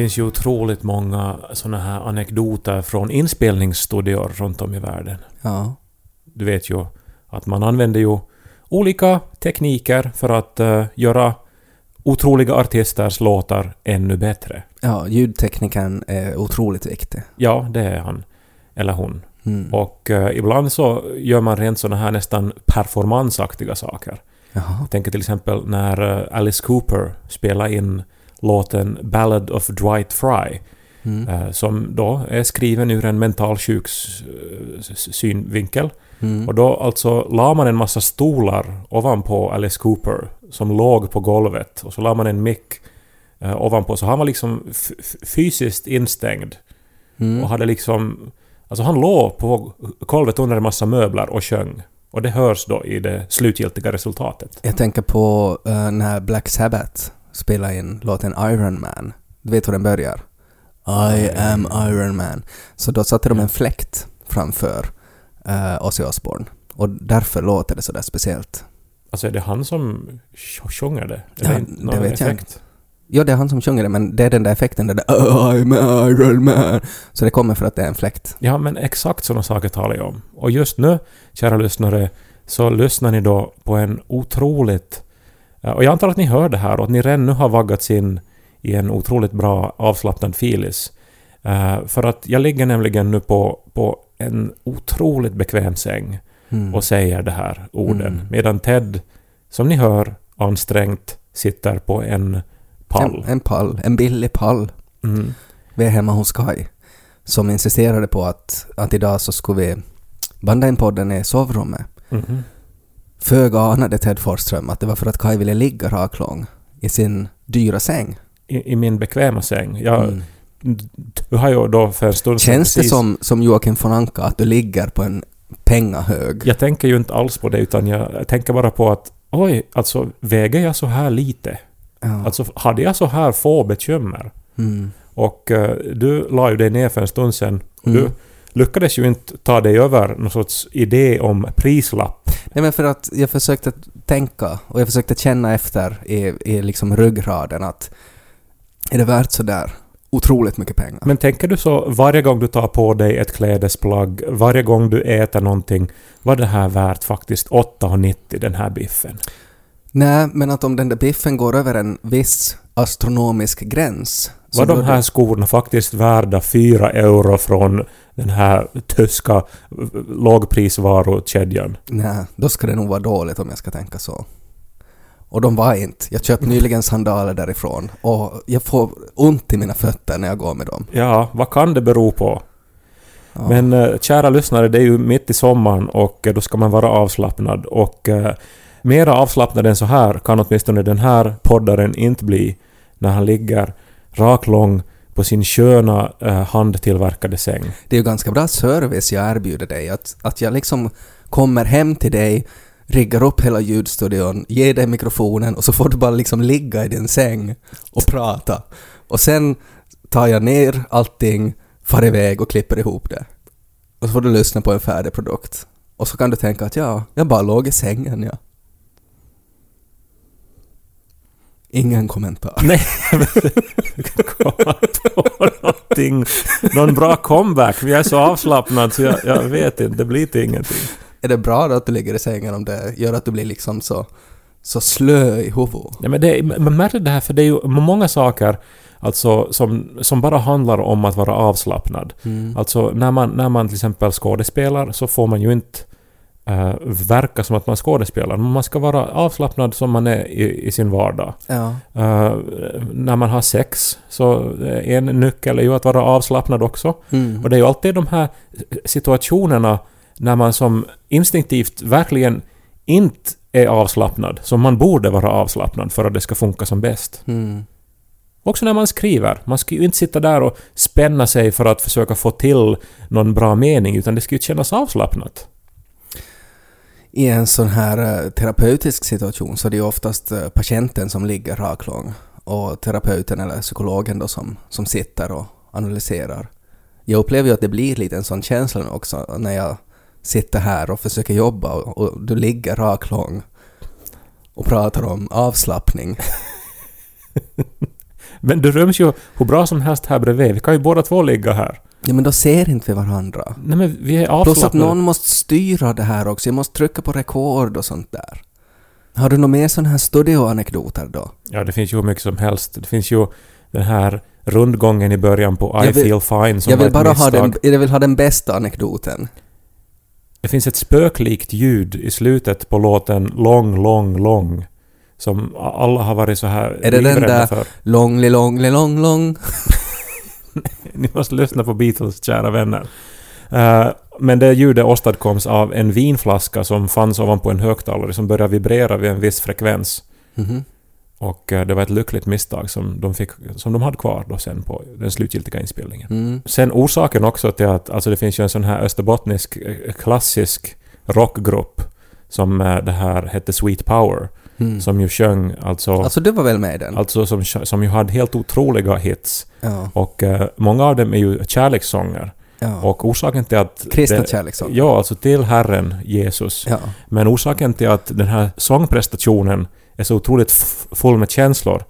Finns ju otroligt många såna här anekdoter från inspelningsstudior runt om i världen. Ja. Du vet ju att man använder ju olika tekniker för att eh, göra otroliga artisters låtar ännu bättre. ja, ljudteknikern är otroligt viktig. Ja, det är han. Eller hon. Mm. Och eh, ibland så gör man rent såna här nästan performansaktiga saker. Jaha. Jag tänker till exempel när eh, Alice Cooper spelade in låten Ballad of Dwight Fry Mm. eh, som då är skriven ur en mentalsjuks eh, synvinkel. Mm. Och då alltså la man en massa stolar ovanpå Alice Cooper som låg på golvet och så la man en mick eh, ovanpå så han var liksom fysiskt instängd Mm. och hade liksom... Alltså han låg på golvet under en massa möbler och sjöng. Och det hörs då i det slutgiltiga resultatet. Jag tänker på eh, när Black Sabbath spelade in låten Iron Man. Du vet hur den börjar? I am Iron Man. Så då satte de en fläkt framför uh, Ozzy Osbourne. Och därför låter det sådär speciellt. Alltså är det han som sj- sjunger det? Är Ja, inte det vet jag effekt? Ja, det är han som sjunger det, men det är den där effekten, där I'm Iron Man. Så det kommer för att det är en fläkt. Ja, men exakt sådana saker talar jag om. Och just nu, kära lyssnare, så lyssnar ni då på en otroligt... eh, Och jag antar att ni hör det här och att ni redan nu har vaggats in i en otroligt bra avslappnad filis. Eh, för att jag ligger nämligen nu på, på en otroligt bekväm säng Mm. och säger det här orden. Mm. Medan Ted, som ni hör, ansträngt sitter på en pall. En, en pall, en billig pall. Mm. Vi är hemma hos Kai som insisterade på att, att idag så skulle vi banda in podden i sovrummet. Mhm. Föga anade Ted Forsström att det var för att Kai ville ligga raklång i sin dyra säng. I, I min bekväma säng. Jag, Mm. Du har ju då för en stund Känns det precis- som, som Joakim von Anka att du ligger på en pengahög? Jag tänker ju inte alls på det utan jag tänker bara på att oj, alltså väger jag så här lite? Ja. Alltså hade jag så här få bekymmer? Mm. Och eh, du la ju dig ner för en stund sedan Mm. du lyckades ju inte ta dig över någon sorts idé om prislapp. Nej men för att jag försökte tänka och jag försökte känna efter i, i liksom ryggraden att är det värt så där otroligt mycket pengar? Men tänker du så varje gång du tar på dig ett klädesplagg, varje gång du äter någonting, var det här värt faktiskt 8,90 den här biffen? Nej, men att om den där biffen går över en viss astronomisk gräns Var de här det- skorna faktiskt värda 4 euro från den här tyska lågprisvarukedjan? Nej, då ska det nog vara dåligt om jag ska tänka så. Och de var inte. Jag köpte nyligen sandaler därifrån och jag får ont i mina fötter när jag går med dem. Ja, vad kan det bero på? Ja. Men eh, kära lyssnare, det är ju mitt i sommaren och eh, då ska man vara avslappnad och eh, mera avslappnad än så här kan åtminstone den här poddaren inte bli när han ligger raklång på sin sköna eh, handtillverkade säng. Det är ju ganska bra service jag erbjuder dig. Att, att jag liksom kommer hem till dig, riggar upp hela ljudstudion, ger dig mikrofonen och så får du bara liksom ligga i din säng och prata. Och sen tar jag ner allting, far iväg och klipper ihop det. Och så får du lyssna på en färdig produkt. Och så kan du tänka att ja, jag bara låg i sängen ja. Ingen kommentar. Nej, komma på någonting. Någon bra comeback. Vi är så avslappnade så jag, jag vet inte, det blir till ingenting. Är det bra då att du ligger i sängen om det gör att du blir liksom så, så slö i huvudet? Ja, men det, man märker det här för det är ju många saker alltså, som, som bara handlar om att vara avslappnad. Mm. Alltså när man, när man till exempel skådespelar så får man ju inte eh, verka som att man skådespelar. Man ska vara avslappnad som man är i, i sin vardag. Ja. Eh, när man har sex så en nyckel är ju att vara avslappnad också. Mm. Och det är ju alltid de här situationerna när man som instinktivt verkligen inte är avslappnad, som man borde vara avslappnad för att det ska funka som bäst. Mm. Också när man skriver. Man ska ju inte sitta där och spänna sig för att försöka få till någon bra mening, utan det ska ju kännas avslappnat. I en sån här eh, terapeutisk situation så är det ju oftast eh, patienten som ligger raklång och terapeuten eller psykologen då som, som sitter och analyserar. Jag upplever ju att det blir lite en sån känsla också när jag sitter här och försöker jobba och, och du ligger raklång och pratar om avslappning. Men du ryms ju hur bra som helst här bredvid. Vi kan ju båda två ligga här. Ja men då ser inte vi varandra. Nej men vi är Plus att avslappnade. någon måste styra det här också. Jag måste trycka på rekord och sånt där. Har du några mer sådana här studioanekdoter då? Ja, det finns ju hur mycket som helst. Det finns ju den här rundgången i början på I vill- feel fine som Jag vill bara ha misstag. den, jag vill ha den bästa anekdoten. Det finns ett spöklikt ljud i slutet på låten Lång, lång, lång. Som alla har varit så här Är det den där- för. Lång, li, lång, li, lång, lång. Ni måste lyssna på Beatles, kära vänner. Eh, men det ljudet åstadkoms av en vinflaska som fanns ovanpå en högtalare som började vibrera vid en viss frekvens. Mhm. Och eh, det var ett lyckligt misstag som de, fick, som de hade kvar då sen på den slutgiltiga inspelningen. Mm. Sen orsaken också till att alltså det finns ju en sån här österbottnisk eh, klassisk rockgrupp som eh, det här hette Sweet Power. Mm. Som ju sjöng alltså... Alltså du var väl med i den? Alltså som, som ju hade helt otroliga hits. Ja. Och eh, många av dem är ju kärlekssånger. ja. Och orsaken till att... Kristna kärlekssånger. Ja, alltså till Herren Jesus. Ja. Men orsaken till att den här sångprestationen är så otroligt full med känslor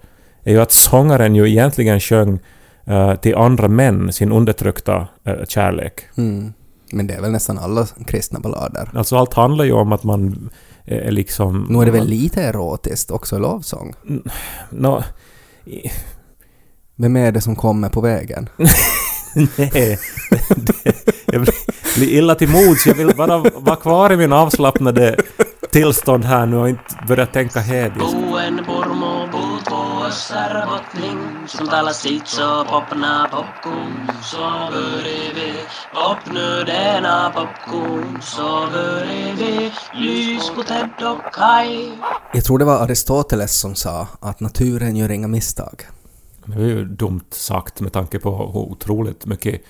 är ju att sångaren ju egentligen sjöng eh, till andra män sin undertryckta eh, kärlek. Mm. Men det är väl nästan alla kristna ballader. Alltså allt handlar ju om att man är är liksom... Nu är det väl lite erotiskt också lovsång? Nå, i- Vem är det som kommer på vägen? nej. Det, jag blir illa till mods. Jag vill bara vara kvar i min avslappnade tillstånd här nu och inte börja tänka hediskt. Vuossar botning, som talar sitt så popna popcorn, så vi öppna denna popcorn, så vi lys på Ted och Kai. Jag tror det var Aristoteles som sa att naturen gör inga misstag. Det är ju dumt sagt med tanke på hur otroligt mycket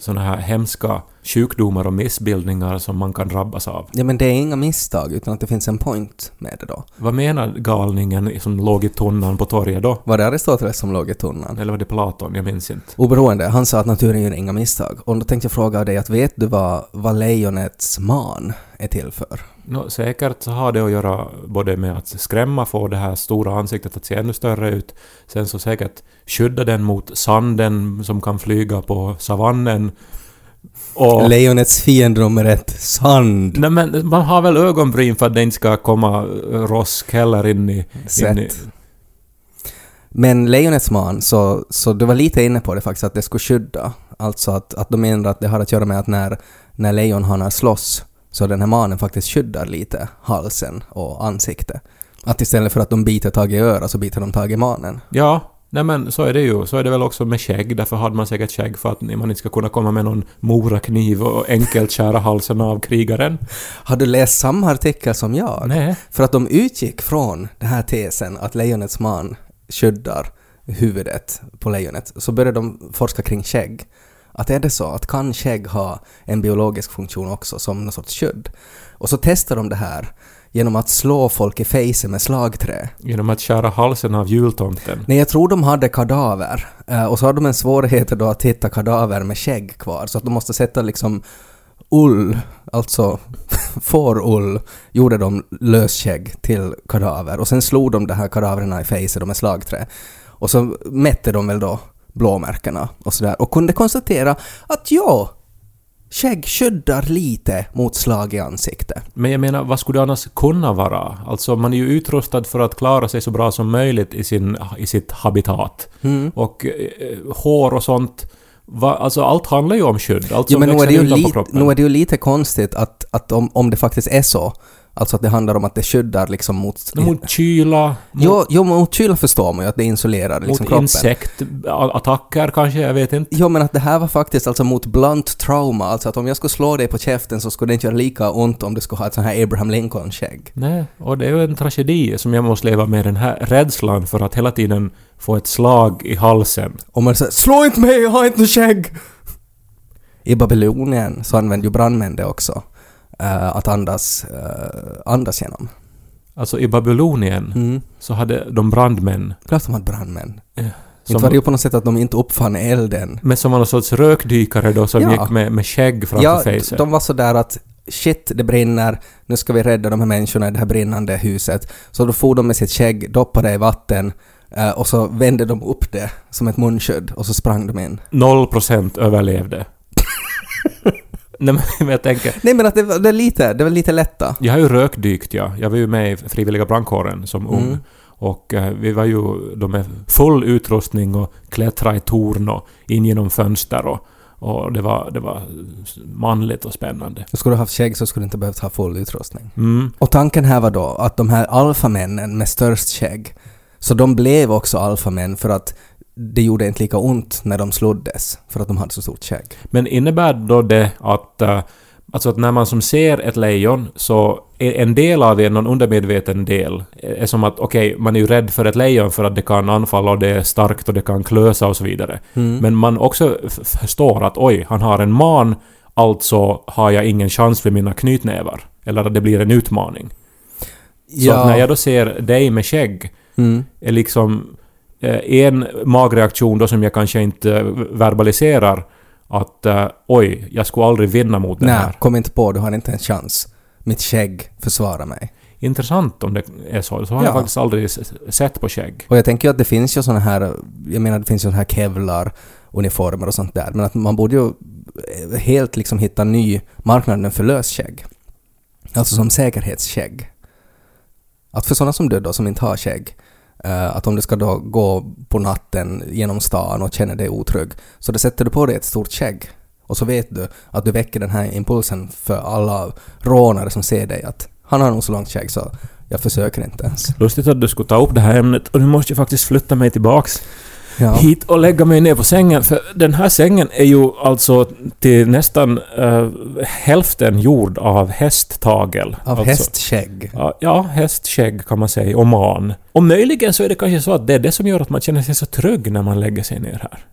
såna här hemska sjukdomar och missbildningar som man kan drabbas av. Ja men det är inga misstag utan att det finns en point med det då. Vad menar galningen som låg i tunnan på torget då? Var det Aristoteles som låg i tunnan? Eller var det Platon? Jag minns inte. Oberoende, han sa att naturen gör inga misstag. Och då tänkte jag fråga dig att vet du vad, vad lejonets man är till för? Nå, säkert så har det att göra både med att skrämma, få det här stora ansiktet att se ännu större ut. Sen så säkert skydda den mot sanden som kan flyga på savannen. Och... Lejonets ett, sand. Nej men man har väl ögonbryn för att det inte ska komma eh, rosk heller in i... In i. Men lejonets man, så, så du var lite inne på det faktiskt, att det skulle skydda. Alltså att, att de menar att det har att göra med att när, när lejonhanar slåss så den här manen faktiskt skyddar lite halsen och ansiktet. Att istället för att de biter tag i örat så biter de tag i manen. ja, nej men så är det ju. Så är det väl också med skägg. Därför hade man säkert skägg för att man inte ska kunna komma med någon morakniv och enkelt skära halsen av krigaren. Har du läst samma artikel som jag? Nej. För att de utgick från den här tesen att lejonets man skyddar huvudet på lejonet, så började de forska kring skägg. Att är det så att kan skägg ha en biologisk funktion också som någon sorts skydd? Och så testar de det här genom att slå folk i fejset med slagträ. Genom att skära halsen av jultomten. Nej, jag tror de hade kadaver. Eh, och så hade de en svårighet då att hitta kadaver med skägg kvar, så att de måste sätta liksom ull, alltså fårull, gjorde de lösskägg till kadaver. Och sen slog de de här kadaverna i fejset med slagträ. Och så mätte de väl då blåmärkena och sådär och kunde konstatera att ja, skägg skyddar lite mot slag i ansiktet. Men jag menar, vad skulle det annars kunna vara? Alltså, man är ju utrustad för att klara sig så bra som möjligt i, sin, i sitt habitat. Mm. Och eh, hår och sånt. Va, alltså, allt handlar ju om skydd. Allt som men nu är, växer det ju kroppen. nu är det ju lite konstigt att, att om, om det faktiskt är så Alltså att det handlar om att det skyddar liksom mot... Mot kyla, mot, Jo, jo, mot kyla förstår man ju att det isolerar liksom mot kroppen. insektattacker kanske, jag vet inte. Jo, men att det här var faktiskt alltså mot blunt trauma, alltså att om jag skulle slå dig på käften så skulle det inte göra lika ont om du skulle ha ett sånt här Abraham Lincoln-skägg. Nej, och det är ju en tragedi som jag måste leva med, den här rädslan för att hela tiden få ett slag i halsen. Och man säger ”Slå inte mig, jag har inte något skägg!” I Babylonien så använde ju brandmän det också. Eh, att andas, eh, andas genom. Alltså i Babylonien Mm. så hade de brandmän Klart de hade brandmän. Inte som, var det ju på något sätt att de inte uppfann elden. men som var någon sorts rökdykare då som Ja. gick med, med skägg framför Ja, fejset. de var så där att shit, det brinner, nu ska vi rädda de här människorna i det här brinnande huset. Så då for de med sitt skägg, doppade i vatten eh, och så vände de upp det som ett munskydd och så sprang de in. Noll procent överlevde. Nej men jag tänker, Nej men att det, var- det, är lite, det var lite lätta. jag har ju rökdykt ja. Jag var ju med i frivilliga brandkåren som ung. Mm. Och eh, vi var ju då med full utrustning och klättra i torn och in genom fönster och, och det, var, det var manligt och spännande. Skulle du haft skägg så skulle du inte behövt ha full utrustning. Mm. Och tanken här var då att de här alfamännen med störst skägg, så de blev också alfamän för att det gjorde inte lika ont när de sloddes, för att de hade så stort skägg. Men innebär då det att, eh, alltså att när man som ser ett lejon så är en del av er, någon undermedveten del, är som att okej, man är ju rädd för ett lejon för att det kan anfalla och det är starkt och det kan klösa och så vidare. Mm. Men man också förstår att oj, han har en man, alltså har jag ingen chans för mina knytnävar. Eller att det blir en utmaning. Så att när jag då ser dig med skägg, Mm. är liksom eh, en magreaktion då som jag kanske inte eh, verbaliserar att eh, oj, jag skulle aldrig vinna mot Nej, här. kom inte på, du har inte en chans. Mitt skägg försvarar mig. Intressant om det är så. Så har Ja. jag faktiskt aldrig sett på skägg. Och jag tänker ju att det finns ju såna här, jag menar det finns ju såna här kevlar, uniformer och sånt där, men att man borde ju eh, helt liksom hitta ny marknaden för lösskägg. Alltså som säkerhetsskägg. Att för sådana som du då, som inte har skägg, eh, Eh, att om du ska då gå på natten genom stan och känner dig otrygg, så då sätter du på dig ett stort skägg. Och så vet du att du väcker den här impulsen för alla rånare som ser dig att han har nog så långt skägg så jag försöker inte ens. Lustigt att du skulle ta upp det här ämnet och nu måste jag faktiskt flytta mig tillbaks Ja. hit och lägga mig ner på sängen för den här sängen är ju alltså till nästan eh, hälften gjord av hästtagel. Av alltså, hästskägg. Ja, hästskägg kan man säga, och man. Och möjligen så är det kanske så att det är det som gör att man känner sig så trygg när man lägger sig ner här.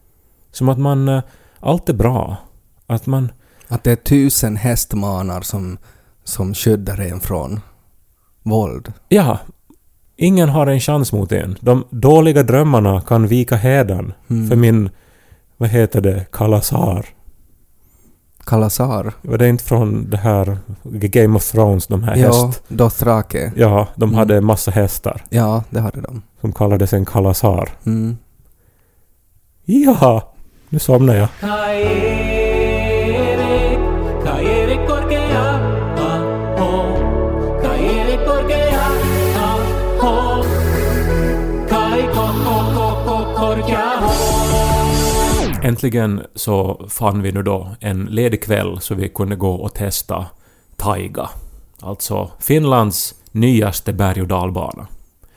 Som att man... eh, Allt är bra. Att man... Att det är tusen hästmanar som, som skyddar en från våld. Ja, ingen har en chans mot en. De dåliga drömmarna kan vika hädan Mm. för min... Vad heter det? Kalasar. Kalasar. Var det inte från det här Game of Thrones, de här Ja, häst... Dothraki. Ja, de Mm. hade massa hästar Ja, det hade de. som kallades en kalasar. Mm. Ja, nu somnar jag. Äntligen så fann vi nu då en ledig kväll så vi kunde gå och testa Taiga. Alltså Finlands nyaste berg och dalbana.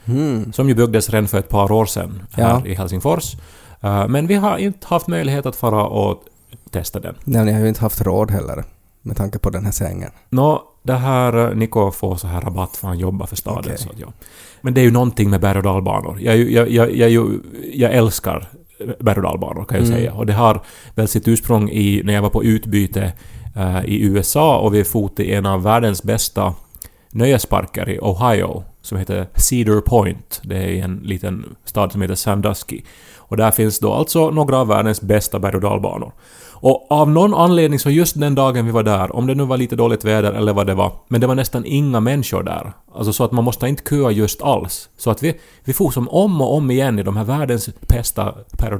Mm. Som ju byggdes redan för ett par år sedan här Ja. i Helsingfors. Eh, Men vi har inte haft möjlighet att fara och testa den. Nej, ni har ju inte haft råd heller. Med tanke på den här sängen. Nå, det här... eh, Niko får så här rabatt för han jobbar för staden. Okej. Så att ja. Men det är ju någonting med berg och dalbanor. Jag, jag, jag, jag älskar berg och kan jag Mm. säga. Och det har väl sitt ursprung i när jag var på utbyte eh, i USA och vi for till en av världens bästa nöjesparker i Ohio som heter Cedar Point. Det är i en liten stad som heter Sandusky. Och där finns då alltså några av världens bästa berg och dalbanor. Och av någon anledning så just den dagen vi var där, om det nu var lite dåligt väder eller vad det var, men det var nästan inga människor där. Alltså så att man måste inte köa just alls. Så att vi, vi for som om och om igen i de här världens bästa berg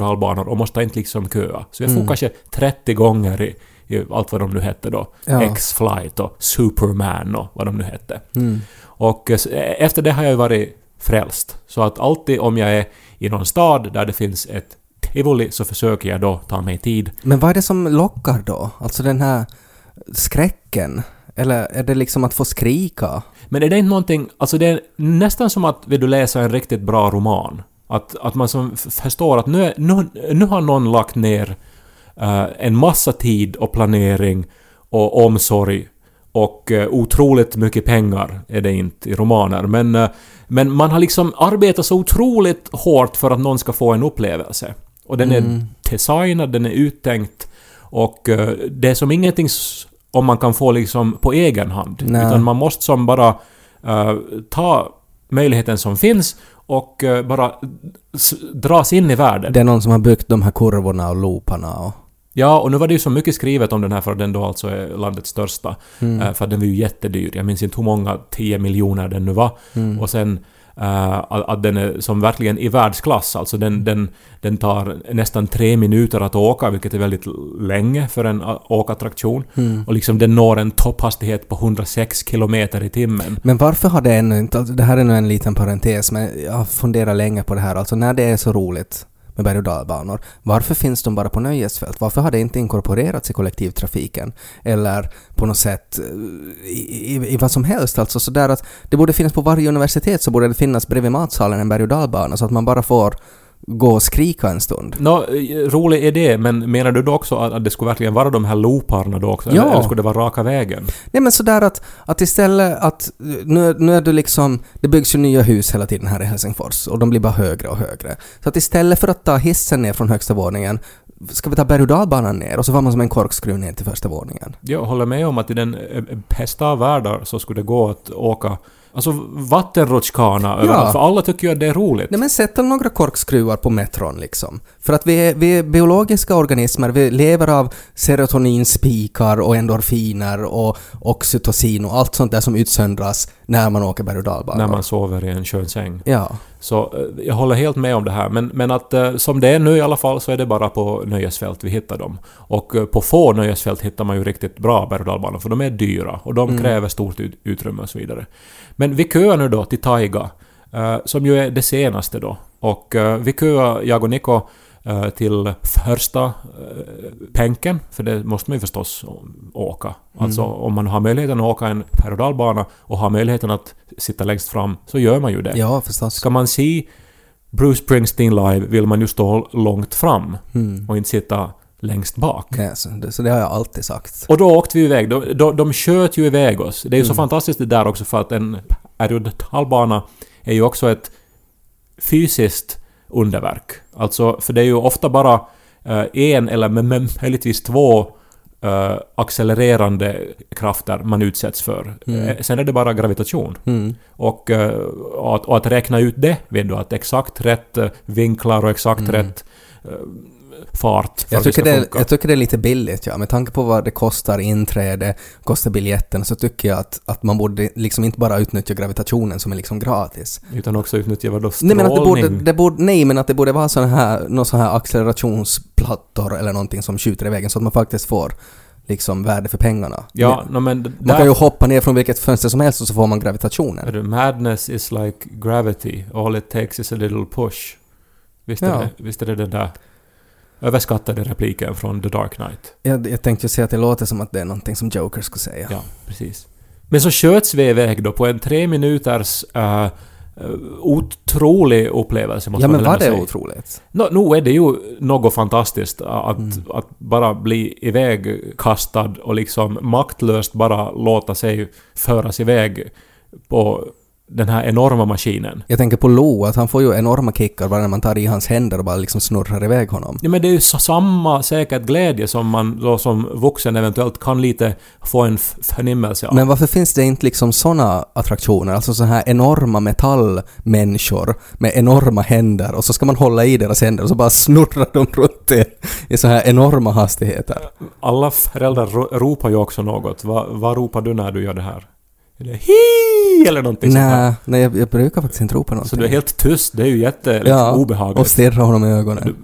och måste inte liksom köa. Så vi for Mm. kanske 30 gånger i, i allt vad de nu hette då. Ja. X-Flight och Superman och vad de nu hette. Mm. Och eh, eh, efter det har jag ju varit frälst. Så att alltid om jag är i någon stad där det finns ett tivoli så försöker jag då ta mig tid. Men vad är det som lockar då? Alltså den här skräcken? Eller är det liksom att få skrika? Men är det inte någonting... Alltså det är nästan som att vill du läsa en riktigt bra roman. Att, att man som förstår att nu, nu, nu har någon lagt ner eh, en massa tid och planering och omsorg och uh, otroligt mycket pengar är det inte i romaner. Men, eh, men man har liksom arbetat så otroligt hårt för att någon ska få en upplevelse. Och den är designad, den är uttänkt och eh, det är som ingenting om man kan få liksom på egen hand. Nej. Utan man måste som bara eh, ta möjligheten som finns och eh, bara dras in i världen. Det är någon som har byggt de här kurvorna och looparna och... Ja, och nu var det ju så mycket skrivet om den här för att den då alltså är landets största. Mm. För den var ju jättedyr. Jag minns inte hur många 10 miljoner den nu var. Mm. Och sen eh, att, den är som verkligen i världsklass. Alltså den, den, den tar nästan tre minuter att åka, vilket är väldigt länge för en eh, åkattraktion. Mm. Och liksom den når en topphastighet på 106 kilometer i timmen. Men varför har det ännu inte... Alltså det här är nu en liten parentes, men jag har funderat länge på det här. Alltså när det är så roligt med berg och dalbanor, varför finns de bara på nöjesfält? Varför har det inte inkorporerats i kollektivtrafiken? Eller på något sätt eh, i, i, i vad som helst. Alltså sådär att det borde finnas på varje universitet så borde det finnas bredvid matsalen en berg och dalbana så att man bara får gå och skrika en stund. Nå, rolig idé, men menar du då också att, att det skulle verkligen vara de här looparna då också? Ja. Eller, eller skulle det vara raka vägen? Nej men sådär att, att istället att nu, nu är det liksom, det byggs ju nya hus hela tiden här i Helsingfors och de blir bara högre och högre. Så att istället för att ta hissen ner från högsta våningen ska vi ta berg och ner och så var man som en korkskruv ner till första våningen. Jag håller med om att i den eh, bästa av världar så skulle det gå att åka Alltså vattenrutschkana överallt, för alla tycker ju att det är roligt. Nej men sätt några korkskruvar på metron liksom. För att vi är, vi är biologiska organismer, vi lever av serotoninspikar och endorfiner och oxytocin och allt sånt där som utsöndras när man åker berg och dalbanor. när man sover i en skön säng. Ja. Så eh, jag håller helt med om det här. Men, men att eh, som det är nu i alla fall så är det bara på nöjesfält vi hittar dem. Och eh, på få nöjesfält hittar man ju riktigt bra berg och dalbanor för de är dyra och de kräver stort ut, utrymme och så vidare. Men vi köar nu då till Taiga, som ju är det senaste då. Och vi köar, jag och Niko, till första eh, pänken, för det måste man ju förstås åka. Alltså om man har möjligheten att åka en berg och har möjligheten att sitta längst fram så gör man ju det. Ja, förstås. Ska man se Bruce Springsteen live vill man ju stå långt fram Mm. och inte sitta längst bak. Ja, så, det, så det har jag alltid sagt. Och då åkte vi iväg. De, de, de sköt ju iväg oss. Det är ju Mm. så fantastiskt det där också för att en berg är ju också ett fysiskt underverk. Alltså, för det är ju ofta bara eh, en eller möjligtvis två eh, accelererande krafter man utsätts för. Mm. Eh, Sen är det bara gravitation. Mm. Och, eh, och, att, och att räkna ut det, vet du, att exakt rätt vinklar och exakt Mm. rätt eh, fart Jag det tycker det, funka. jag tycker det är lite billigt, ja. Med tanke på vad det kostar inträde, kostar biljetten, så tycker jag att, att man borde liksom inte bara utnyttja gravitationen som är liksom gratis. Utan också utnyttja vadå Nej strålning? men, att det borde, det borde, nej, men att det borde vara såna här, någon sån här accelerationsplattor eller någonting som skjuter i vägen så att man faktiskt får liksom värde för pengarna. Ja, no, men Man kan ju hoppa ner från vilket fönster som helst och så får man gravitationen. Det, Madness is like gravity. All it takes is a little push. Visst är, Ja. det, visst är det den där överskattade repliken från The Dark Knight? Jag, jag tänkte ju säga att det låter som att det är någonting som Joker skulle säga. Ja, precis. Men så sköts vi iväg då på en tre minuters uh, otrolig upplevelse måste Ja, man men var det säga. otroligt? Nå, nog är det ju något fantastiskt att, Mm. att bara bli ivägkastad och liksom maktlöst bara låta sig föras iväg på den här enorma maskinen. Jag tänker på Lo, att han får ju enorma kickar bara när man tar i hans händer och bara liksom snurrar iväg honom. Ja, men det är ju samma säkert glädje som man då som vuxen eventuellt kan lite få en förnimmelse av. Men varför finns det inte liksom såna attraktioner? Alltså så här enorma metallmänniskor med enorma händer och så ska man hålla i deras händer och så bara snurrar de runt det i så här enorma hastigheter. Alla föräldrar ro- ropar ju också något. Va, vad ropar du när du gör det här? Är det hi eller någonting sånt här? Nej, nej jag, jag brukar faktiskt inte ropa någonting. Så du är helt tyst, det är ju jätte liksom, ja, obehagligt. och stirrar honom i ögonen.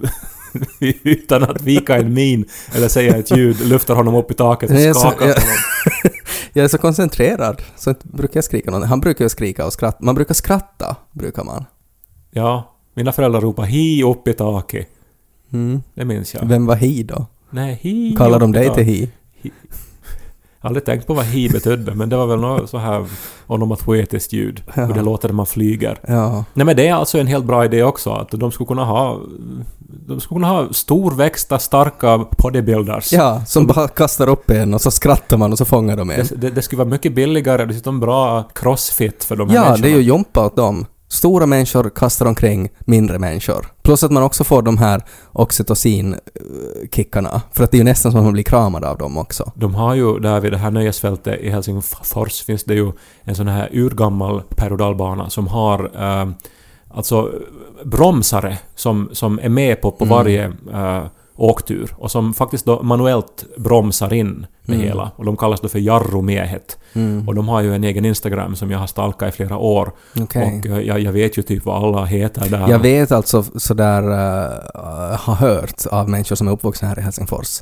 Utan att vika en min eller säga ett ljud, lyfter honom upp i taket och skakar jag, honom. jag är så koncentrerad så inte brukar jag skrika någonting. Han brukar ju skrika och skratta. Man brukar skratta, brukar man. Ja, mina föräldrar ropar hi upp i taket. Mm. Det minns jag. Vem var hi då? Nej, hi Kallar de dig till hi? Har aldrig tänkt på vad hi betydde, men det var väl något så här onomatoetiskt ljud. Ja. Hur det låter när man flyger. Ja. Nej men det är alltså en helt bra idé också, att de skulle kunna ha... De skulle kunna ha storväxta, starka bodybuilders. ja, som bara kastar upp en och så skrattar man och så fångar de en. Det, det, det skulle vara mycket billigare, dessutom bra crossfit för de här Ja, människorna. det är ju jompa åt dem. Stora människor kastar omkring mindre människor. Plus att man också får de här oxytocin-kickarna. För att det är ju nästan som att man blir kramad av dem också. De har ju där vid det här nöjesfältet i Helsingfors finns det ju en sån här urgammal berg som har eh, alltså bromsare som, som är med på, på Mm. varje eh, åktur och som faktiskt då manuellt bromsar in det Mm. hela. Och de kallas då för Jarromiehet. Mm. Och de har ju en egen Instagram som jag har stalkat i flera år. Okej. Och eh, jag, jag vet ju typ vad alla heter där. Jag vet alltså sådär, uh, har hört av människor som är uppvuxna här i Helsingfors,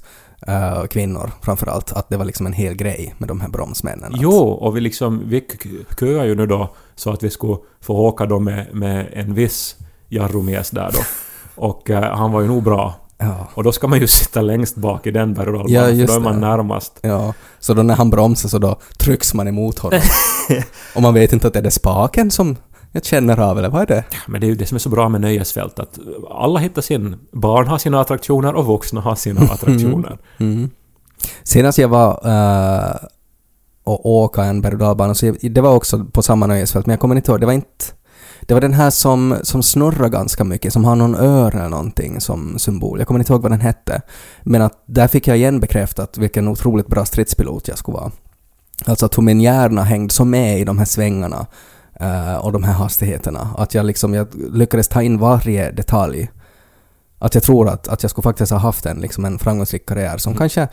uh, kvinnor framförallt, att det var liksom en hel grej med de här bromsmännen. Jo, och vi liksom, vi k- köar ju nu då så att vi skulle få åka då med, med en viss Jarromies där då. Och eh, han var ju nog bra. Ja. Och då ska man ju sitta längst bak i den berg och Ja, för då är man det. närmast. Ja, så då när han bromsar så då trycks man emot honom. och man vet inte att det är det spaken som jag känner av, eller vad är det? Men det är ju det som är så bra med nöjesfält, att alla hittar sin... Barn har sina attraktioner och vuxna har sina attraktioner. Mm. Senast jag var uh, och åka en berg och så jag, det var också på samma nöjesfält, men jag kommer inte ihåg, det var inte... Det var den här som, som snurrar ganska mycket, som har någon ör eller någonting som symbol. Jag kommer inte ihåg vad den hette. Men att där fick jag igen bekräftat vilken otroligt bra stridspilot jag skulle vara. Alltså att hur min hjärna hängde så med i de här svängarna eh, och de här hastigheterna. Att jag liksom, jag lyckades ta in varje detalj. Att jag tror att, att jag skulle faktiskt ha haft en, liksom en framgångsrik karriär som kanske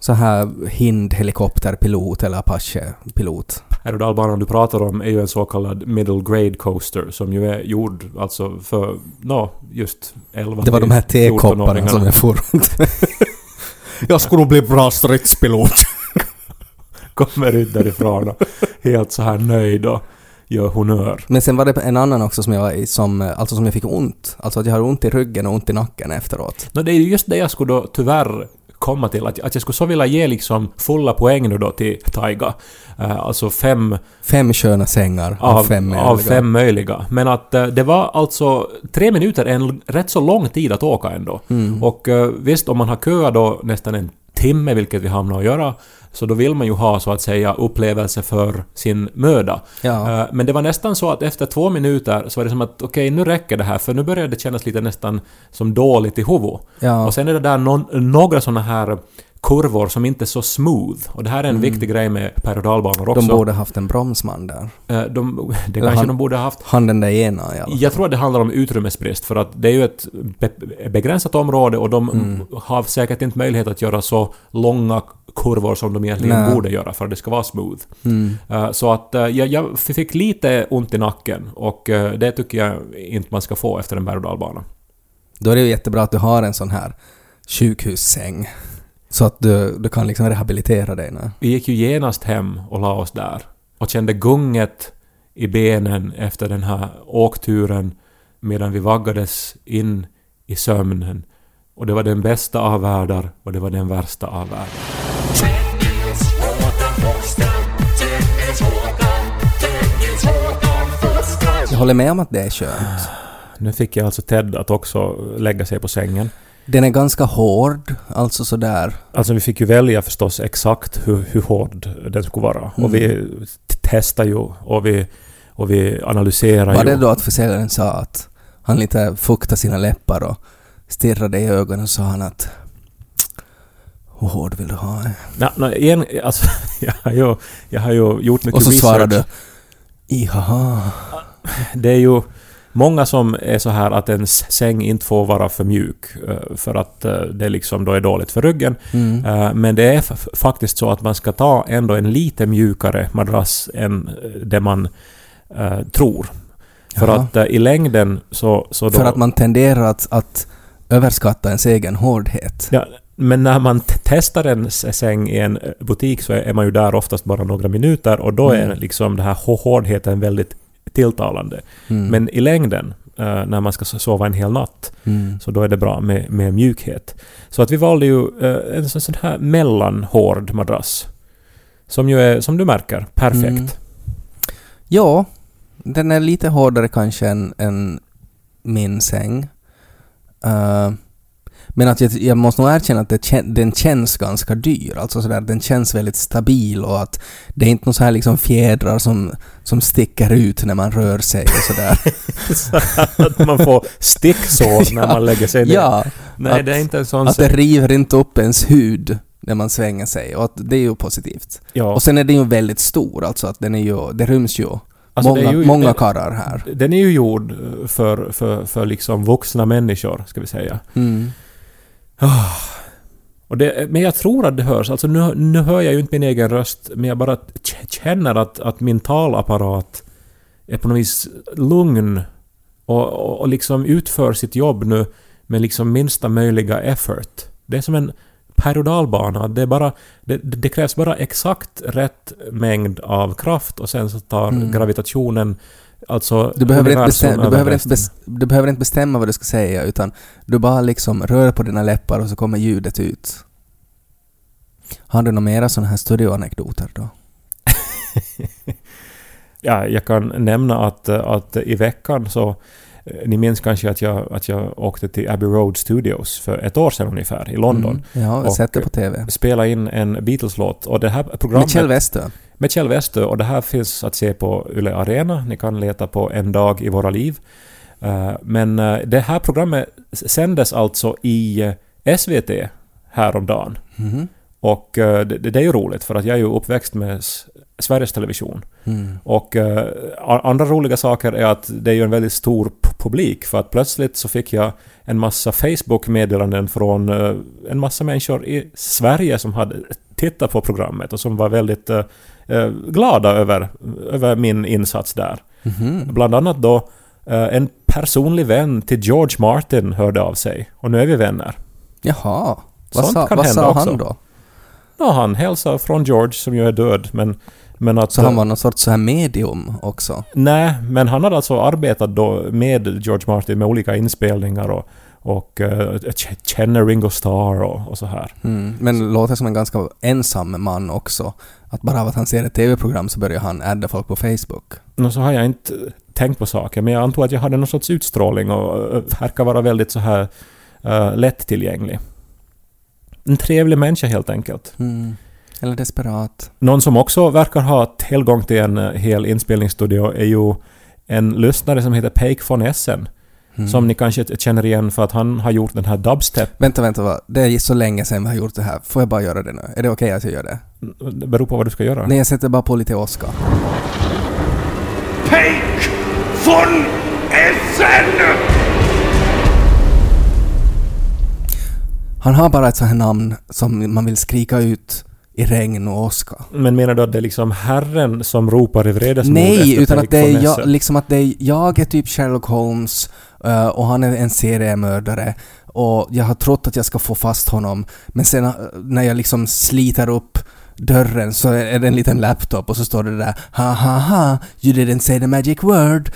så här hind helikopterpilot eller Apache-pilot. Berg och dalbanan du pratar om är ju en så kallad middle grade coaster som ju är gjord alltså för, nå, just 11 Det var de här till 14-åringarna. tekopparna som jag for runt. Jag skulle bli bra stridspilot. kommer ut därifrån och helt så här nöjd och gör honör. Men sen var det en annan också som jag var i som, alltså som jag fick ont. Alltså att jag har ont i ryggen och ont i nacken efteråt. No, det är ju just det jag skulle då tyvärr komma till, att, att jag skulle så vilja ge liksom fulla poäng nu då till Taiga. Eh, alltså fem Fem sköna sängar av, av, fem av möjliga. fem möjliga. Men att eh, det var alltså tre minuter en rätt så lång tid att åka ändå. Mm. Och eh, visst, om man har köat då nästan en timme, vilket vi hamnar att göra, så då vill man ju ha så att säga upplevelse för sin möda. Ja. Eh, Men det var nästan så att efter två minuter så var det som att okej, nu räcker det här, för nu börjar det kännas lite nästan som dåligt i huvudet. ja. Och sen är det där någon, några såna här kurvor som inte är så smooth. Och det här är en viktig grej med per och dalbanor också. Mm. de borde haft en bromsman där. Eh, de, det Eller kanske han- de borde ha haft. Han den där ena i alla fall. Jag tror att det handlar om utrymmesbrist för att det är ju ett be- begränsat område och de Mm. har säkert inte möjlighet att göra så långa kurvor som de egentligen Nej. borde göra för att det ska vara smooth. Mm. Eh, Så att eh, jag, jag fick lite ont i nacken och det tycker jag inte man ska få efter en berg och dalbana. Då är det ju jättebra att du har en sån här sjukhussäng. Så att du, du kan liksom rehabilitera dig. Nu. Vi gick ju genast hem och la oss där och kände gunget i benen efter den här åkturen medan vi vaggades in i sömnen. Och det var den bästa av världar och det var den värsta av världar. Jag håller med om att det är skönt. Nu fick jag alltså Ted att också lägga sig på sängen. Den är ganska hård, alltså sådär. Alltså vi fick ju välja förstås exakt hur, hur hård den skulle vara. Mm. Och vi testade ju och vi, och vi analyserade Var ju. det då att försäljaren sa att han lite fuktade sina läppar och stirrade i ögonen och sa han att hur hård vill du ha? Nej, nej, igen, alltså, jag, har ju, jag har ju gjort mycket Och så research. svarade du Ihaha. Det är ju många som är så här att en säng inte får vara för mjuk eh, för att eh, det liksom då är dåligt för ryggen. Mm. Eh, Men det är faktiskt så att man ska ta ändå en lite mjukare madrass än det man eh, tror. För Jaha. att i längden så... så då, För att man tenderar att, att överskatta ens egen hårdhet. Ja, men när man testar en säng i en butik så är man ju där oftast bara några minuter och då är Mm. liksom den här hå- hårdheten väldigt tilltalande. Mm. Men i längden, eh, när man ska so- sova en hel natt, Mm. så då är det bra med, med mjukhet. Så att vi valde ju eh, en sån, här mellanhård madrass. Som ju är, som du märker, perfekt. Mm. Ja, den är lite hårdare kanske än, än min säng. Eh, men att jag, jag måste nog erkänna att det, den känns ganska dyr. Alltså sådär, den känns väldigt stabil och att det är inte några så här liksom fjädrar som, som sticker ut när man rör sig och sådär. Så att man får sticksår när Ja. man lägger sig ner. ja, Nej, att- det är inte en sån att det säng. river inte upp ens hud när man svänger sig och att det är ju positivt. Ja. Och sen är den ju väldigt stor, alltså att den är ju, det ryms ju Alltså, det många, ju- många det- karlar här. Den är ju gjord för, för, för liksom vuxna människor, ska vi säga. Mm. Och det, men jag tror att det hörs. Alltså nu, nu hör jag ju inte min egen röst, men jag bara känner att, att min talapparat är på något vis lugn och, och, och liksom utför sitt jobb nu med liksom minsta möjliga effort. Det är som en periodalbana. Det, är bara, det, det krävs bara exakt rätt mängd av kraft och sen så tar Mm. gravitationen Alltså Du behöver, inte bestämma, du, över behöver inte du behöver inte bestämma vad du ska säga utan du bara liksom rör på dina läppar och så kommer ljudet ut. Har du några mera sådana här studioanekdoter då? Ja, jag kan nämna att, att i veckan så... eh, Ni minns kanske att jag, att jag åkte till Abbey Road Studios för ett år sedan ungefär i London. Mm. Ja, jag har Och- sett det på TV. Spela in en Beatles-låt. Och det här programmet... Med Kjell Westö. Med Kjell Westö. Och det här finns att se på Yle Arena. Ni kan leta på En dag i våra liv. Eh, Men eh, det här programmet sändes alltså i eh, SVT häromdagen. Mhm. Och det, det är ju roligt för att jag är ju uppväxt med Sveriges Television. Mm. Och eh, andra roliga saker är att det är ju en väldigt stor publik för att plötsligt så fick jag en massa Facebook-meddelanden från eh, en massa människor i Sverige som hade tittat på programmet och som var väldigt eh, eh, glada över, över min insats där. Mhm. Bland annat då eh, en personlig vän till George Martin hörde av sig och nu är vi vänner. Jaha. Vad Sånt sa, kan vad hända sa också. han då? Ja, han hälsar från George som ju är död men, men att... Så han var någon sorts så här medium också? Nej, men han hade alltså arbetat då med George Martin med olika inspelningar och, och uh, känner Ringo Starr och, och så här. Mm. Men låter som en ganska ensam man också. Att bara av att han ser ett TV-program så börjar han adda folk på Facebook. Och så har jag inte tänkt på saker, men jag antog att jag hade någon sorts utstrålning och uh, verkar vara väldigt så här uh, lättillgänglig. En trevlig människa helt enkelt. Mm. Eller desperat. Någon som också verkar ha tillgång till en eh, hel inspelningsstudio är ju en lyssnare som heter Peik von Essen. Mm. Som ni kanske känner igen för att han har gjort den här dubstep. Vänta, vänta, va? det är så länge sedan vi har gjort det här. Får jag bara göra det nu? Är det okej att jag gör det? Det beror på vad du ska göra. Nej, jag sätter bara på lite åska. Peik von Essen! Han har bara ett sånt här namn som man vill skrika ut i regn och åska. Men menar du att det är liksom Herren som ropar i vredesmod Nej, utan att det är jag, liksom att det är jag är typ Sherlock Holmes eh, och han är en seriemördare och jag har trott att jag ska få fast honom men sen eh, när jag liksom sliter upp dörren så är det en liten laptop och så står det där ha ha ha you didn't say the magic word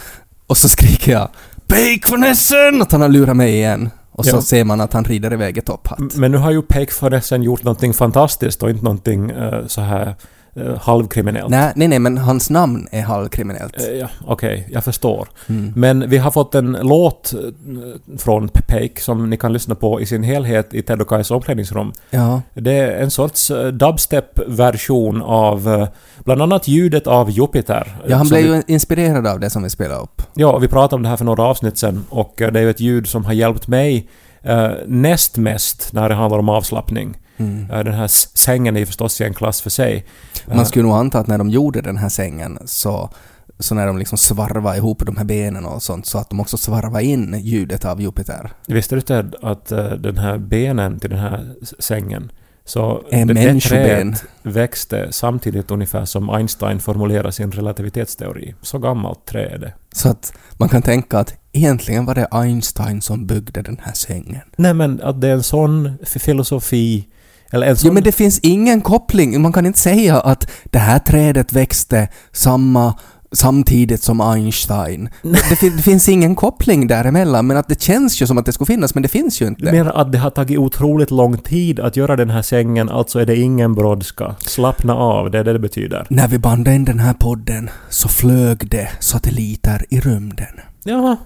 och så skriker jag Bake von Essen! Att han har lurat mig igen. Och så Ja. ser man att han rider iväg i topphatt. Men nu har ju Peik von Essen gjort någonting fantastiskt och inte någonting eh, så här uh, halvkriminellt. Nej, nej, nej, men hans namn är halvkriminellt. Eh, ja, Okej, jag förstår. Mm. Men vi har fått en låt eh, från Peik som ni kan lyssna på i sin helhet i Ted och Kais omklädningsrum. Ja. Det är en sorts eh, dubstep-version av eh, bland annat ljudet av Jupiter. Ja, han blev vi- ju inspirerad av det som vi spelade upp. Ja, vi pratade om det här för några avsnitt sen och eh, det är ju ett ljud som har hjälpt mig eh, näst mest när det handlar om avslappning. Mm. Den här sängen är ju förstås i en klass för sig. Man skulle nog anta att när de gjorde den här sängen så, så när de liksom svarvade ihop de här benen och sånt så att de också svarvade in ljudet av Jupiter. Visste du Ted att eh, den här benen till den här sängen så Är det- det trädet växte samtidigt ungefär som Einstein formulerade sin relativitetsteori. Så gammalt trä är det. Så att man kan tänka att egentligen var det Einstein som byggde den här sängen. Nej men att det är en sån filosofi eller en sån... Jo men det finns ingen koppling. Man kan inte säga att det här trädet växte samma samtidigt som Einstein. Det, fin- det finns ingen koppling däremellan, men att det känns ju som att det skulle finnas, men det finns ju Du inte. menar att det har tagit otroligt lång tid att göra den här sängen, alltså är det ingen brådska? Slappna av, det är det det betyder. När vi bandade in den här podden så flög det satelliter i rymden. Ja,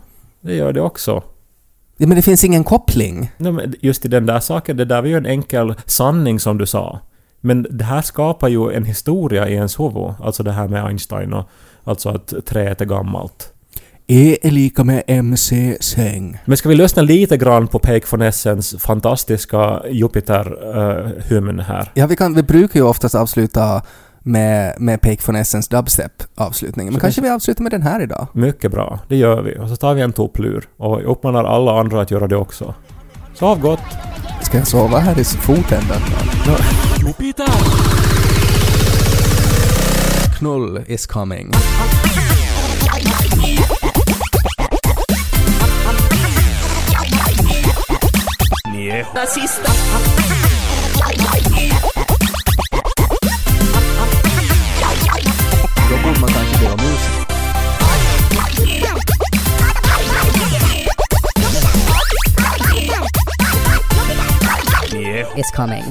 det gör det också. Ja, men det finns ingen koppling. Nej, men just i den där saken, det där var ju en enkel sanning som du sa. Men det här skapar ju en historia i ens huvud. Alltså det här med Einstein och alltså att träet är gammalt. E är lika med MC-säng. Men ska vi lyssna lite grann på Peik von Essens fantastiska Jupiter-hymn här? Ja, vi, kan, vi brukar ju oftast avsluta med, med Peik von Essens dubstep-avslutningen, men Så kanske vi avslutar med den här idag. Mycket bra, det gör vi. Och så tar vi en topplur. Och uppmanar alla andra att göra det också. Sov gott! Ska jag sova här i fotändan? Knull is coming. Då borde man kanske be om ursäkt. is coming.